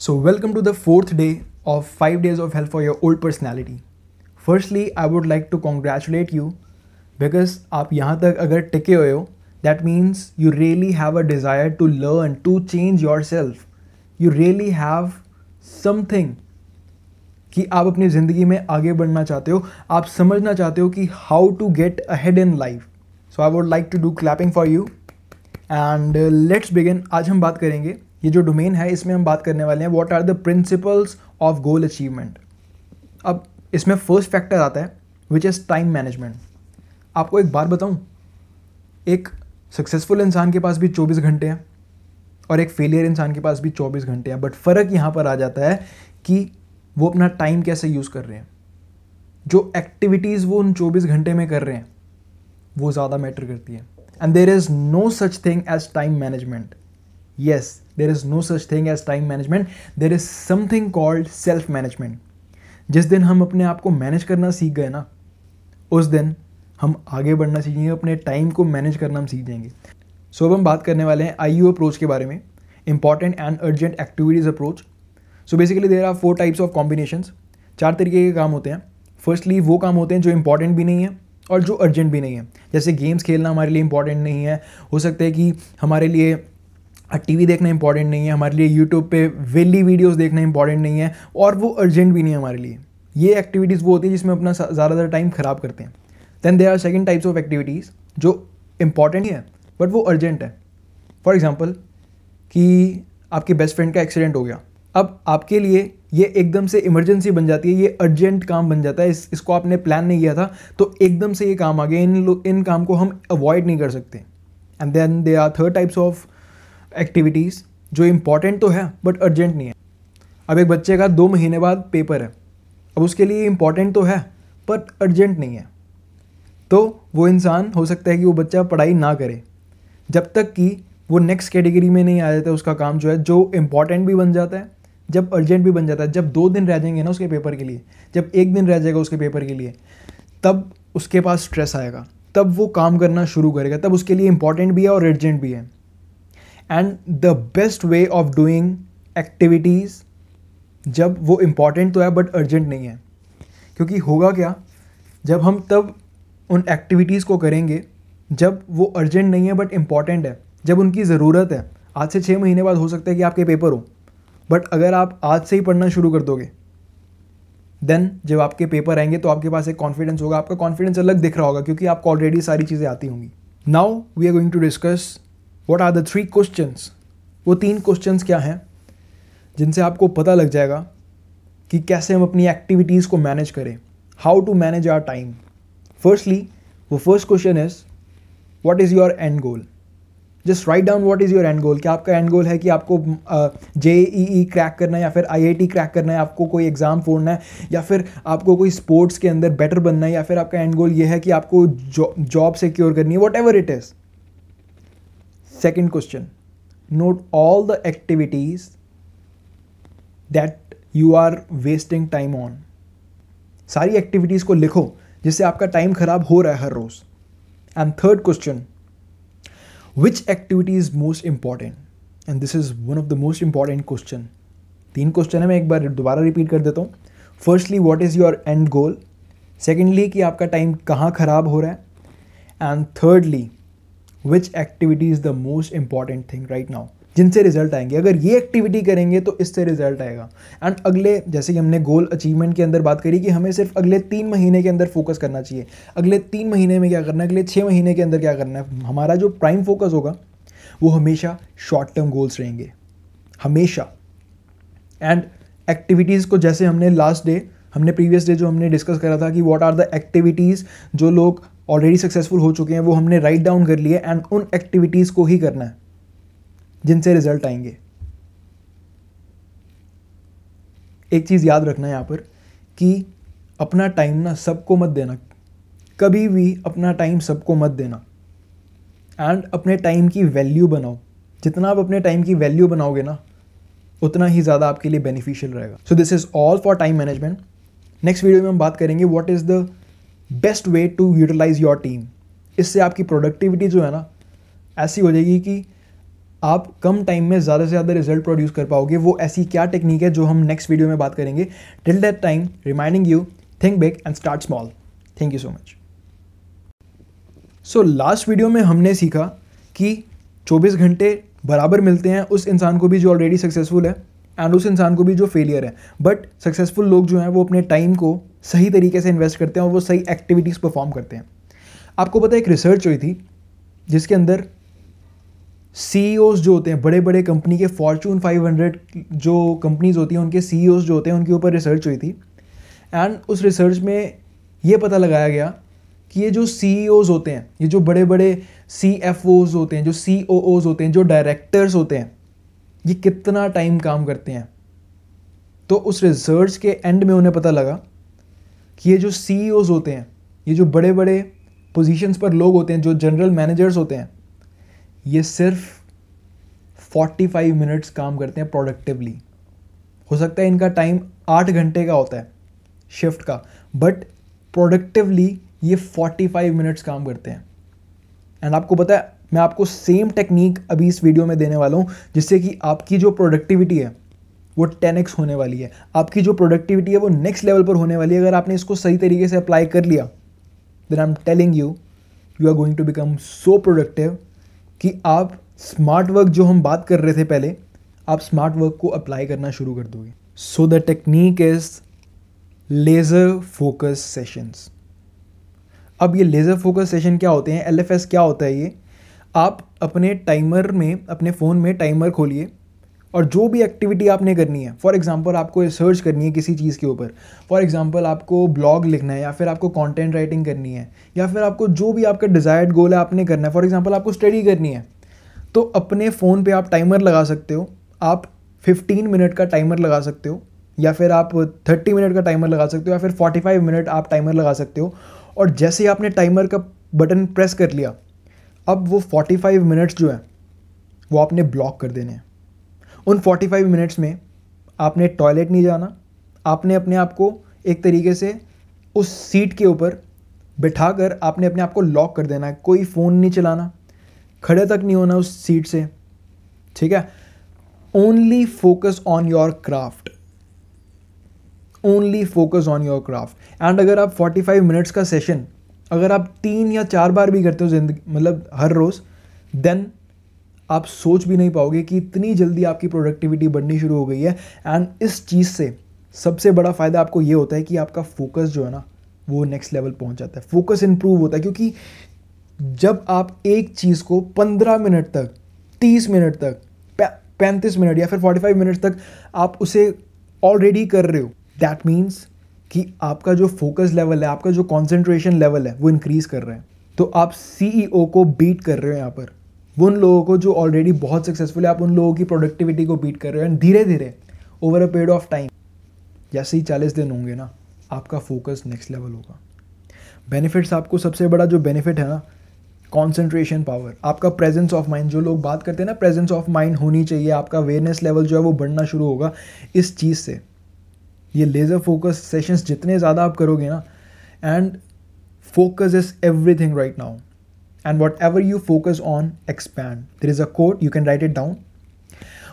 So, welcome to the fourth day of 5 days of health for your old personality. Firstly, I would like to congratulate you because आप यहाँ तक अगर टिके हुए हो that means you really have a desire to learn, to change yourself. You really have something कि आप अपनी ज़िंदगी में आगे बढ़ना चाहते हो आप समझना चाहते हो कि how to get ahead in life so I would like to do clapping for you and let's begin आज हम बात करेंगे ये जो डोमेन है, इसमें हम बात करने वाले हैं what are the principles of goal achievement अब इसमें फ़र्स्ट फैक्टर आता है विच इज़ टाइम मैनेजमेंट आपको एक बार बताऊँ, एक सक्सेसफुल इंसान के पास भी 24 घंटे हैं और एक फेलियर इंसान के पास भी 24 घंटे हैं बट फ़र्क यहाँ पर आ जाता है कि वो अपना टाइम कैसे यूज़ कर रहे हैं। जो एक्टिविटीज़ वो उन 24 घंटे में कर रहे हैं, वो ज़्यादा मैटर करती है। And there is no such thing as time management yes there is no such thing as time management there is something called self management जिस दिन हम अपने आप को मैनेज करना सीख गए ना उस दिन हम आगे बढ़ना सीखेंगे अपने टाइम को मैनेज करना हम सीख जाएँगे। सो so, अब हम बात करने वाले हैं आई यू अप्रोच के बारे में। Important and urgent activities approach so basically there are four types of combination चार तरीके के काम होते हैं। फर्स्टली वो काम होते हैं जो इंपॉर्टेंट भी नहीं है और जो अर्जेंट भी नहीं है। जैसे गेम्स खेलना हमारे लिए इंपॉर्टेंट नहीं है। हो सकता है कि हमारे लिए टीवी देखना इंपॉर्टेंट नहीं है, हमारे लिए यूट्यूब पे वेली वीडियोस देखना इंपॉर्टेंट नहीं है और वो अर्जेंट भी नहीं है हमारे लिए। ये एक्टिविटीज़ वो होती है जिसमें अपना ज़्यादातर टाइम ख़राब करते हैं। Then they are second types of activities जो इंपॉर्टेंट ही है बट वो अर्जेंट है। फॉर एग्ज़ाम्पल कि आपके बेस्ट फ्रेंड का एक्सीडेंट हो गया। अब आपके लिए ये एकदम से इमरजेंसी बन जाती है, ये अर्जेंट काम बन जाता है, इस, इसको आपने प्लान नहीं किया था तो एकदम से ये काम आ गया। इन इन काम को हम अवॉइड नहीं कर सकते। And then they are third types of activities जो इंपॉर्टेंट तो है बट अर्जेंट नहीं है। अब एक बच्चे का दो महीने बाद पेपर है। अब उसके लिए इंपॉर्टेंट तो है बट अर्जेंट नहीं है। तो वो इंसान, हो सकता है कि वो बच्चा पढ़ाई ना करे। जब तक कि वो नेक्स्ट कैटेगरी में नहीं आ जाता, उसका काम जो है, जो इंपॉर्टेंट भी बन जाता है, जब अर्जेंट भी बन जाता है, जब दो दिन रह जाएँगे ना उसके पेपर के लिए, जब एक दिन रह जाएगा उसके पेपर के लिए, तब उसके पास स्ट्रेस आएगा। तब वो काम करना शुरू करेगा, तब उसके लिए इंपॉर्टेंट भी है और अर्जेंट भी है। And the best way of doing activities जब वो इंपॉर्टेंट तो है बट अर्जेंट नहीं है। क्योंकि होगा क्या? जब हम तब उन एक्टिविटीज़ को करेंगे, जब वो अर्जेंट नहीं है बट इंपॉर्टेंट है, जब उनकी ज़रूरत है। आज से छः महीने बाद हो सकता है कि आपके पेपर हो बट अगर आप आज से ही पढ़ना शुरू कर दोगे देन जब आपके पेपर आएँगे तो आपके पास एक कॉन्फिडेंस होगा, आपका कॉन्फिडेंस अलग दिख रहा होगा, क्योंकि आपको ऑलरेडी सारी चीज़ें आती होंगी। Now we are going to discuss what are the three questions वो तीन क्वेश्चंस क्या हैं, जिनसे आपको पता लग जाएगा कि कैसे हम अपनी एक्टिविटीज़ को मैनेज करें how to manage our time firstly वो first question is what is your end goal just write down what is your end goal क्या आपका एंड गोल है कि आपको जे ई ई क्रैक करना है या फिर आई आई टी क्रैक करना है, आपको कोई एग्ज़ाम फोड़ना है, या फिर आपको कोई स्पोर्ट्स के अंदर बेटर बनना है, या फिर आपका एंड गोल ये है कि आपको जॉब सिक्योर करनी है whatever it is second question note all the activities that you are wasting time on सारी एक्टिविटीज़ को लिखो, जिससे आपका टाइम खराब हो रहा है हर रोज़. And third question which activity is most important and this is one of the most important question तीन क्वेश्चन है, मैं एक बार दोबारा रिपीट कर देता हूँ. Firstly what is your end goal secondly कि आपका टाइम कहाँ ख़राब हो रहा है? And thirdly which activity is the most important thing right now जिनसे रिज़ल्ट आएँगे। अगर ये एक्टिविटी करेंगे तो इससे रिज़ल्ट आएगा। एंड अगले, जैसे कि हमने गोल अचीवमेंट के अंदर बात करी कि हमें सिर्फ़ अगले तीन महीने के अंदर फोकस करना चाहिए। अगले तीन महीने में क्या करना है? अगले छः महीने के अंदर क्या करना है? हमारा जो प्राइम फोकस होगा, वो हमेशा शॉर्ट टर्म गोल्स रहेंगे। हमेशा। एंड एक्टिविटीज़ को जैसे हमने लास्ट डे हमने प्रीवियस डे जो हमने डिस्कस करा था कि व्हाट आर द एक्टिविटीज़ जो लोग ऑलरेडी सक्सेसफुल हो चुके हैं, वो हमने राइट डाउन कर लिए एंड उन एक्टिविटीज़ को ही करना है, जिनसे रिज़ल्ट आएँगे। एक चीज़ याद रखना यहाँ पर कि अपना टाइम ना सबको मत देना, कभी भी अपना टाइम सबको मत देना। एंड अपने टाइम की वैल्यू बनाओ। जितना आप अपने टाइम की वैल्यू बनाओगे ना, उतना ही ज़्यादा आपके लिए बेनिफिशियल रहेगा। So this is all for time management next video में हम बात करेंगे what is the best way to utilize your team. इससे आपकी प्रोडक्टिविटी जो है ना, ऐसी हो जाएगी कि आप कम टाइम में ज़्यादा से ज़्यादा रिज़ल्ट प्रोड्यूस कर पाओगे। वो ऐसी क्या टेक्निक है जो हम नेक्स्ट वीडियो में बात करेंगे। Till that time reminding you think big and start small thank you so much so last video में हमने सीखा कि 24 घंटे बराबर मिलते हैं उस इंसान को भी जो ऑलरेडी सक्सेसफुल है एंड उस इंसान को भी जो फेलियर है। बट सक्सेसफुल लोग जो हैं, वो अपने टाइम को सही तरीके से इन्वेस्ट करते हैं और वो सही एक्टिविटीज़ परफॉर्म करते हैं। आपको पता है एक रिसर्च हुई थी, जिसके अंदर सी e जो होते हैं बड़े बड़े कंपनी के फॉर्चून 500 जो कंपनीज़ होती हैं, उनके सी e जो होते हैं, उनके ऊपर रिसर्च हुई थी। एंड उस रिसर्च में ये पता लगाया गया कि ये जो सी e होते हैं, ये जो बड़े बड़े सी होते हैं, जो सी होते हैं, जो डायरेक्टर्स होते हैं, ये कितना टाइम काम करते हैं। तो उस रिसर्च के एंड में उन्हें पता लगा कि ये जो सी होते हैं, ये जो बड़े बड़े पोजीशंस पर लोग होते हैं, जो जनरल मैनेजर्स होते हैं, ये सिर्फ़ 45 मिनट्स काम करते हैं प्रोडक्टिवली हो सकता है इनका टाइम आठ घंटे का होता है शिफ्ट का बट प्रोडक्टिवली ये 45 मिनट्स काम करते हैं. एंड आपको पता है, मैं आपको सेम टेक्निक अभी इस वीडियो में देने वाला हूँ, जिससे कि आपकी जो प्रोडक्टिविटी है वो टेन होने वाली है। आपकी जो प्रोडक्टिविटी है वो नेक्स्ट लेवल पर होने वाली है। अगर आपने इसको सही तरीके से अप्लाई कर लिया then I am telling you you are going to become so productive कि आप स्मार्ट वर्क जो हम बात कर रहे थे पहले, आप स्मार्ट वर्क को अप्लाई करना शुरू कर दोगे। So the technique is laser focus sessions अब ये लेज़र फोकस सेशन क्या होते हैं? एलएफएस क्या होता है ये? आप अपने टाइमर में, अपने फ़ोन में टाइमर खोलिए। और जो भी एक्टिविटी आपने करनी है फॉर एग्जांपल आपको रिसर्च करनी है किसी चीज़ के ऊपर फॉर एग्जांपल आपको ब्लॉग लिखना है या फिर आपको कंटेंट राइटिंग करनी है, या फिर आपको जो भी आपका डिज़ायर्ड गोल है आपने करना है फॉर एग्जांपल आपको स्टडी करनी है तो अपने फ़ोन पे आप टाइमर लगा सकते हो, आप 15 मिनट का टाइमर लगा सकते हो, या फिर आप 30 मिनट का टाइमर लगा सकते हो, या फिर 45 मिनट आप टाइमर लगा सकते हो, और जैसे ही आपने टाइमर का बटन प्रेस कर लिया, अब वो 45 मिनट्स जो है, वो आपने ब्लॉक कर देने हैं। उन 45 मिनट्स में आपने टॉयलेट नहीं जाना, आपने अपने आप को एक तरीके से उस सीट के ऊपर बिठा कर आपने अपने आप को लॉक कर देना है कोई फ़ोन नहीं चलाना, खड़े तक नहीं होना उस सीट से, ठीक है? Only focus on your craft only focus on your craft and अगर आप 45 मिनट्स का सेशन अगर आप तीन या चार बार भी करते हो ज़िंदगी मतलब हर रोज़ देन आप सोच भी नहीं पाओगे कि इतनी जल्दी आपकी प्रोडक्टिविटी बढ़नी शुरू हो गई है। एंड इस चीज़ से सबसे बड़ा फ़ायदा आपको ये होता है कि आपका फोकस जो है ना, वो नेक्स्ट लेवल पहुँच जाता है। फोकस इंप्रूव होता है क्योंकि जब आप एक चीज़ को पंद्रह मिनट तक, तीस मिनट तक पैंतीस मिनट या फिर फोर्टी फाइव मिनट तक आप उसे ऑलरेडी कर रहे हो दैट मीन्स कि आपका जो फोकस लेवल है, आपका जो कॉन्सेंट्रेशन लेवल है, वो इंक्रीज कर रहे हैं। तो आप सी e को बीट कर रहे हो यहाँ पर। वो उन लोगों को जो ऑलरेडी बहुत सक्सेसफुल है, आप उन लोगों की प्रोडक्टिविटी को बीट कर रहे हो एंड धीरे धीरे over a period of time जैसे ही चालीस दिन होंगे ना, आपका फोकस नेक्स्ट लेवल होगा। बेनिफिट्स आपको सबसे बड़ा जो बेनिफिट है ना कॉन्सेंट्रेशन पावर आपका प्रेजेंस ऑफ़ माइंड जो लोग बात करते हैं ना प्रेजेंस ऑफ़ माइंड होनी चाहिए, आपका अवेयरनेस लेवल जो है वो बढ़ना शुरू होगा इस चीज़ से। ये लेज़र फोकस सेशंस जितने ज़्यादा आप करोगे ना and focus is everything right now ever you focus on expand there is a quote you can write it down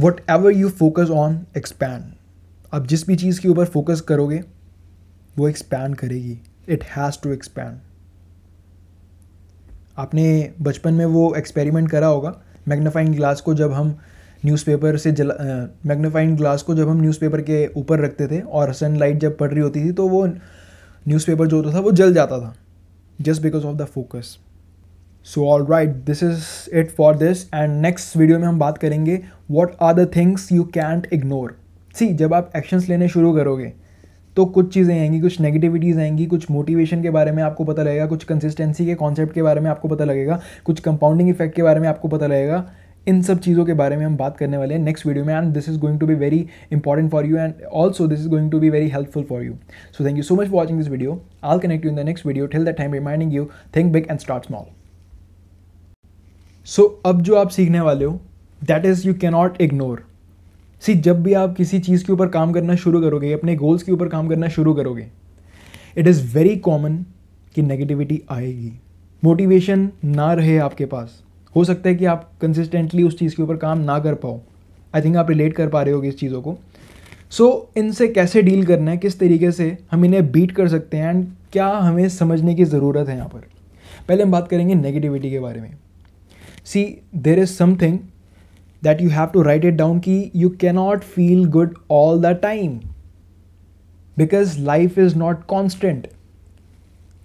whatever you focus on expand आप जिस भी चीज़ के ऊपर फोकस करोगे, वो एक्सपैंड करेगी. इट हैज़ टू एक्सपैंड आपने बचपन में वो एक्सपेरिमेंट करा होगा मैग्नीफाइंग ग्लास को जब हम न्यूज़पेपर से जला मैग्नीफाइंग ग्लास को जब हम न्यूज़पेपर के ऊपर रखते थे और सनलाइट जब पड़ रही होती थी तो वो न्यूज़पेपर जो होता था, वो जल जाता था just because of the focus so all right this is it for this and next video में हम बात करेंगे what are the things you can't ignore see जब आप एक्शंस लेने शुरू करोगे तो कुछ चीज़ें आएँगी, कुछ नेगेटिविटीज़ आएँगी, कुछ मोटिवेशन के बारे में आपको पता लगेगा, कुछ कंसिस्टेंसी के कॉन्सेप्ट के बारे में आपको पता लगेगा, कुछ कंपाउंडिंग इफ़ेक्ट के बारे में आपको पता लगेगा। इन सब चीज़ों के बारे में हम बात करने वाले हैं नेक्स्ट वीडियो में। And this is going to be very important for you and also this is going to be very helpful for you so thank you so much for watching this video I'll connect you in the next video till the time reminding you think big and start small so so, अब जो आप सीखने वाले हो that is you cannot ignore see जब भी आप किसी चीज़ के ऊपर काम करना शुरू करोगे अपने गोल्स के ऊपर काम करना शुरू करोगे इट इज़ वेरी कॉमन कि नेगेटिविटी आएगी. मोटिवेशन ना रहे आपके पास. हो सकता है कि आप कंसिस्टेंटली उस चीज़ के ऊपर काम ना कर पाओ. आई थिंक आप रिलेट कर पा रहे होगे इस चीज़ों को. सो so, इनसे कैसे डील करना है? किस तरीके से हम इन्हें बीट कर सकते हैं? एंड क्या हमें समझने की ज़रूरत है यहाँ पर? पहले हम बात करेंगे नेगेटिविटी के बारे में. See there is something that you have to write it down कि you cannot feel good all the time because life is not constant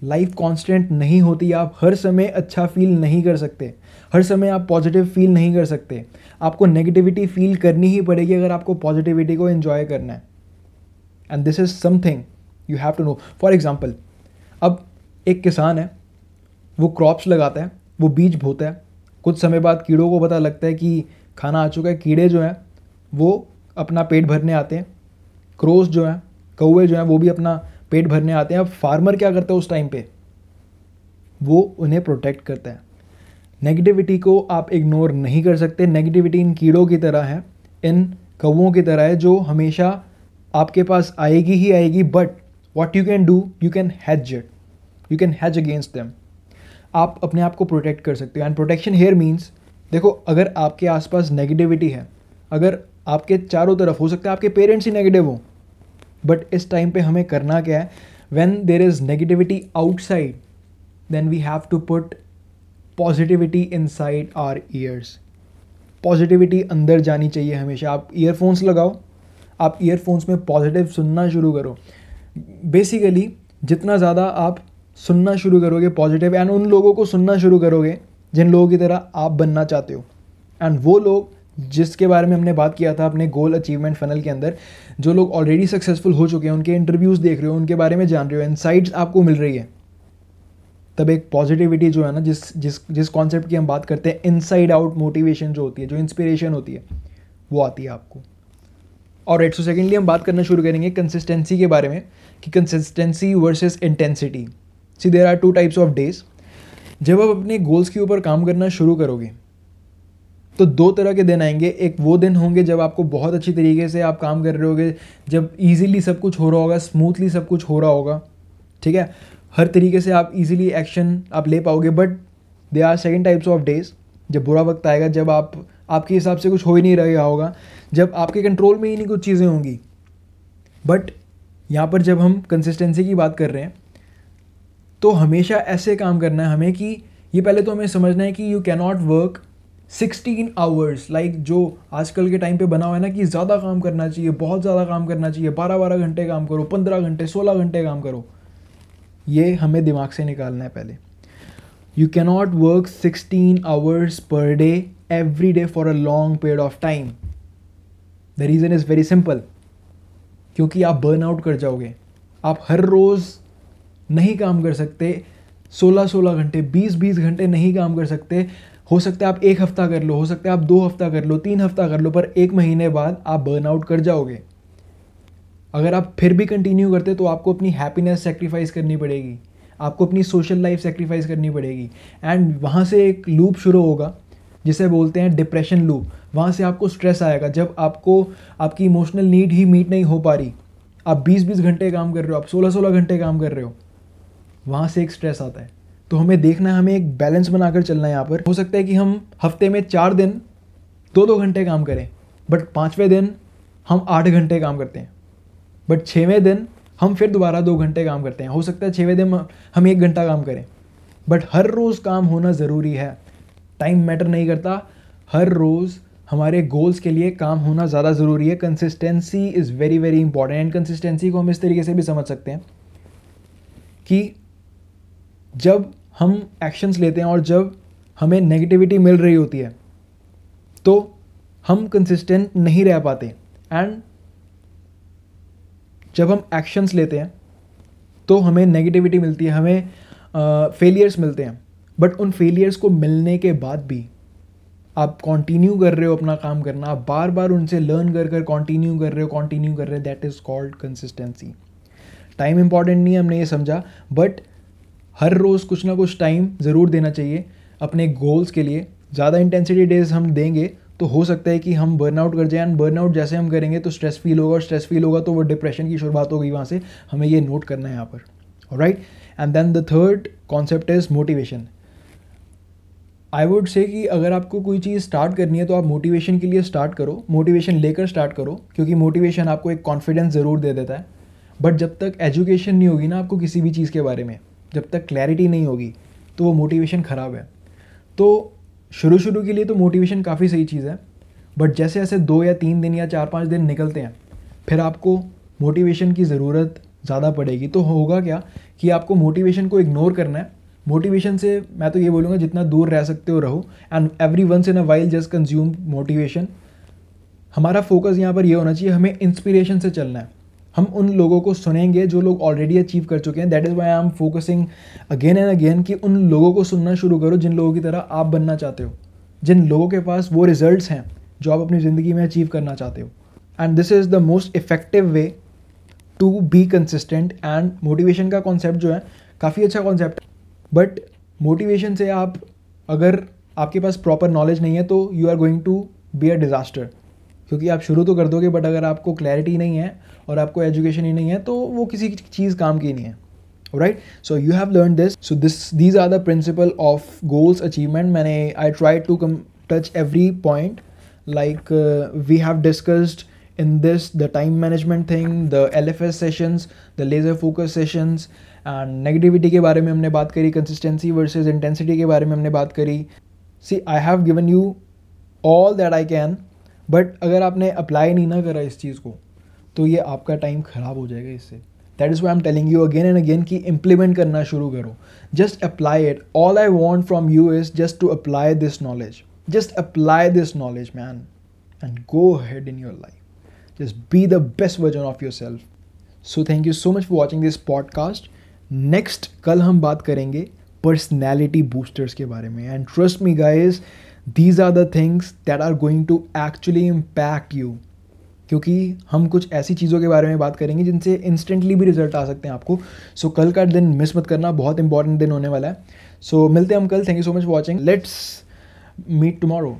life constant नहीं होती, आप हर समय अच्छा फील नहीं कर सकते। हर समय आप पॉजिटिव फील नहीं कर सकते। आपको नेगेटिविटी फील करनी ही पड़ेगी अगर आपको पॉजिटिविटी को एंजॉय करना है। And this is something you have to know for example अब एक किसान है, वो क्रॉप्स लगाता है, वो बीज बोता है कुछ समय बाद कीड़ों को पता लगता है कि खाना आ चुका है, कीड़े जो हैं, वो अपना पेट भरने आते हैं। क्रोस जो हैं कौए जो हैं, वो भी अपना पेट भरने आते हैं। अब फार्मर क्या करता है उस टाइम पे? वो उन्हें प्रोटेक्ट करता है। नेगेटिविटी को आप इग्नोर नहीं कर सकते। नेगेटिविटी इन कीड़ों की तरह है, इन कौओं की तरह है, जो हमेशा आपके पास आएगी ही आएगी but what you can do you can has it you can has against them आप अपने आप को प्रोटेक्ट कर सकते हो। एंड प्रोटेक्शन हेयर मीन्स देखो, अगर आपके आसपास नेगेटिविटी है, अगर आपके चारों तरफ़, हो सकता है आपके पेरेंट्स ही नेगेटिव हों बट इस टाइम पे हमें करना क्या है? When there is negativity outside then we have to put positivity inside our ears positivity अंदर जानी चाहिए हमेशा। आप ईयरफोन्स लगाओ, आप ईयरफोन्स में पॉजिटिव सुनना शुरू करो। बेसिकली जितना ज़्यादा आप सुनना शुरू करोगे पॉजिटिव एंड उन लोगों को सुनना शुरू करोगे जिन लोगों की तरह आप बनना चाहते हो। एंड वो लोग जिसके बारे में हमने बात किया था अपने गोल अचीवमेंट फनल के अंदर, जो लोग ऑलरेडी सक्सेसफुल हो चुके हैं, उनके इंटरव्यूज़ देख रहे हो, उनके बारे में जान रहे हो इनसाइट्स आपको मिल रही है। तब एक पॉजिटिविटी जो है ना, जिस जिस जिस कॉन्सेप्ट की हम बात करते हैं इनसाइड आउट मोटिवेशन जो होती है, जो इंस्पिरेशन होती है, वो आती है आपको। और एट सो सेकेंडली हम बात करना शुरू करेंगे कंसिस्टेंसी के बारे में, कि consistency versus intensity see there are two types of days जब आप अपने गोल्स के ऊपर काम करना शुरू करोगे तो दो तरह के दिन आएँगे। एक वो दिन होंगे जब आपको बहुत अच्छी तरीके से आप काम कर रहे होगे, जब ईजिली सब कुछ हो रहा होगा स्मूथली सब कुछ हो रहा होगा। ठीक है? हर तरीके से आप इजीली एक्शन आप ले पाओगे but they are second types of days जब बुरा वक्त आएगा, जब आप, आपके हिसाब से कुछ हो ही नहीं रहा होगा, जब आपके कंट्रोल में ही नहीं कुछ चीज़ें होंगी। बट यहाँ पर जब हम कंसिस्टेंसी की बात कर रहे हैं तो हमेशा ऐसे काम करना है हमें कि ये पहले तो हमें समझना है कि you cannot work sixteen hours like जो आजकल के टाइम पे बना हुआ है ना कि ज़्यादा काम करना चाहिए, बहुत ज़्यादा काम करना चाहिए बारह बारह घंटे काम करो, पंद्रह घंटे, सोलह घंटे काम करो। ये हमें दिमाग से निकालना है पहले। You cannot work sixteen hours per day every day for a long period of time the reason is very simple क्योंकि आप बर्न आउट कर जाओगे। आप हर रोज़ नहीं काम कर सकते सोलह सोलह घंटे बीस बीस घंटे नहीं काम कर सकते। हो सकता है आप एक हफ़्ता कर लो, हो सकता है आप दो हफ़्ता कर लो, तीन हफ़्ता कर लो, पर एक महीने बाद आप बर्न आउट कर जाओगे। अगर आप फिर भी कंटिन्यू करते तो आपको अपनी हैप्पीनेस सेक्रीफाइस करनी पड़ेगी। आपको अपनी सोशल लाइफ सेक्रीफाइस करनी पड़ेगी। एंड वहाँ से एक लूप शुरू होगा, जिसे बोलते हैं डिप्रेशन लूप वहाँ से आपको स्ट्रेस आएगा। जब आपको, आपकी इमोशनल नीड ही मीट नहीं हो पा रही, आप 20-20 घंटे काम कर रहे हो, आप 16-16 घंटे काम कर रहे हो वहाँ से एक स्ट्रेस आता है। तो हमें देखना है, हमें एक बैलेंस बनाकर चलना है यहाँ पर। हो सकता है कि हम हफ़्ते में चार दिन दो दो घंटे काम करें बट पाँचवें दिन हम आठ घंटे काम करते हैं। बट छवें दिन हम फिर दोबारा दो घंटे काम करते हैं। हो सकता है छवें दिन हम एक घंटा काम करें। बट हर रोज़ काम होना ज़रूरी है। टाइम मैटर नहीं करता। हर रोज़ हमारे गोल्स के लिए काम होना ज़्यादा ज़रूरी है। Consistency is very very important and consistency को हम इस तरीके से भी समझ सकते हैं कि जब हम एक्शंस लेते हैं और जब हमें नेगेटिविटी मिल रही होती है तो हम कंसिस्टेंट नहीं रह पाते। एंड जब हम एक्शंस लेते हैं तो हमें नेगेटिविटी मिलती है हमें फेलियर्स uh, मिलते हैं। बट उन फेलियर्स को मिलने के बाद भी आप कंटिन्यू कर रहे हो अपना काम करना आप बार बार उनसे लर्न कर कर कंटिन्यू कर रहे हो कंटिन्यू कर रहे हो that is called consistency time important नहीं है हमने ये समझा। बट हर रोज़ कुछ ना कुछ टाइम ज़रूर देना चाहिए। अपने गोल्स के लिए। ज़्यादा इंटेंसिटी डेज़ हम देंगे तो हो सकता है कि हम बर्नआउट कर जाए। एंड बर्नआउट जैसे हम करेंगे तो स्ट्रेस फील होगा। और स्ट्रेस फील होगा तो वो डिप्रेशन की शुरुआत होगी वहाँ से। हमें ये नोट करना है यहाँ पर। Right and then the third concept is motivation I would say कि अगर आपको कोई चीज़ स्टार्ट करनी है तो आप मोटिवेशन के लिए स्टार्ट करो। मोटिवेशन लेकर स्टार्ट करो। क्योंकि मोटिवेशन आपको एक कॉन्फिडेंस ज़रूर दे देता है। बट जब तक एजुकेशन नहीं होगी ना, आपको किसी भी चीज़ के बारे में। जब तक क्लैरिटी नहीं होगी तो वो मोटिवेशन ख़राब है। तो शुरू शुरू के लिए तो मोटिवेशन काफ़ी सही चीज़ है बट जैसे जैसे दो या तीन दिन या चार पाँच दिन निकलते हैं, फिर आपको मोटिवेशन की ज़रूरत ज़्यादा पड़ेगी। तो होगा क्या कि आपको मोटिवेशन को इग्नोर करना है। मोटिवेशन से मैं तो ये बोलूँगा, जितना दूर रह सकते हो रहो and every once in a while just consume motivation हमारा फोकस यहाँ पर ये होना चाहिए, हमें इंस्पिरेशन से चलना है। हम उन लोगों को सुनेंगे जो लोग ऑलरेडी अचीव कर चुके हैं. That is why I am focusing again and again कि उन लोगों को सुनना शुरू करो जिन लोगों की तरह आप बनना चाहते हो. जिन लोगों के पास वो रिज़ल्ट हैं जो आप अपनी ज़िंदगी में अचीव करना चाहते हो. And this is the most effective way to be consistent and motivation का कॉन्सेप्ट जो है, काफ़ी अच्छा कॉन्सेप्ट है. बट मोटिवेशन से आप, अगर आपके पास प्रॉपर नॉलेज नहीं है तो you are going to be a disaster क्योंकि आप शुरू तो कर दोगे बट अगर आपको क्लैरिटी नहीं है और आपको एजुकेशन ही नहीं है तो वो किसी चीज़ काम की नहीं है। Right so you have learn this so this these are the principle of goals achievement मैंने I try to come touch every point like we have discussed in this the time management thing, the lfs sessions, the laser focus sessions and negativity के बारे में हमने बात करी consistency versus intensity के बारे में हमने बात करी। See I have given you all that I can but अगर आपने अप्लाई नहीं ना करा इस चीज़ को तो ये आपका टाइम ख़राब हो जाएगा इससे। That is why am telling you again and again कि इम्प्लीमेंट करना शुरू करो। Just apply it all I want from you is just to apply this knowledge just apply this knowledge man and go ahead in your life just be the best version of yourself so thank you so much for watching this podcast next कल हम बात करेंगे personality boosters के बारे में। And trust me guys these are the things that are going to actually impact you क्योंकि हम कुछ ऐसी चीज़ों के बारे में बात करेंगे जिनसे इंस्टेंटली भी रिज़ल्ट आ सकते हैं आपको। सो so, कल का दिन मिस मत करना बहुत इंपॉर्टेंट दिन होने वाला है। सो so, मिलते हैं हम कल। Thank you so much watching let's meet tomorrow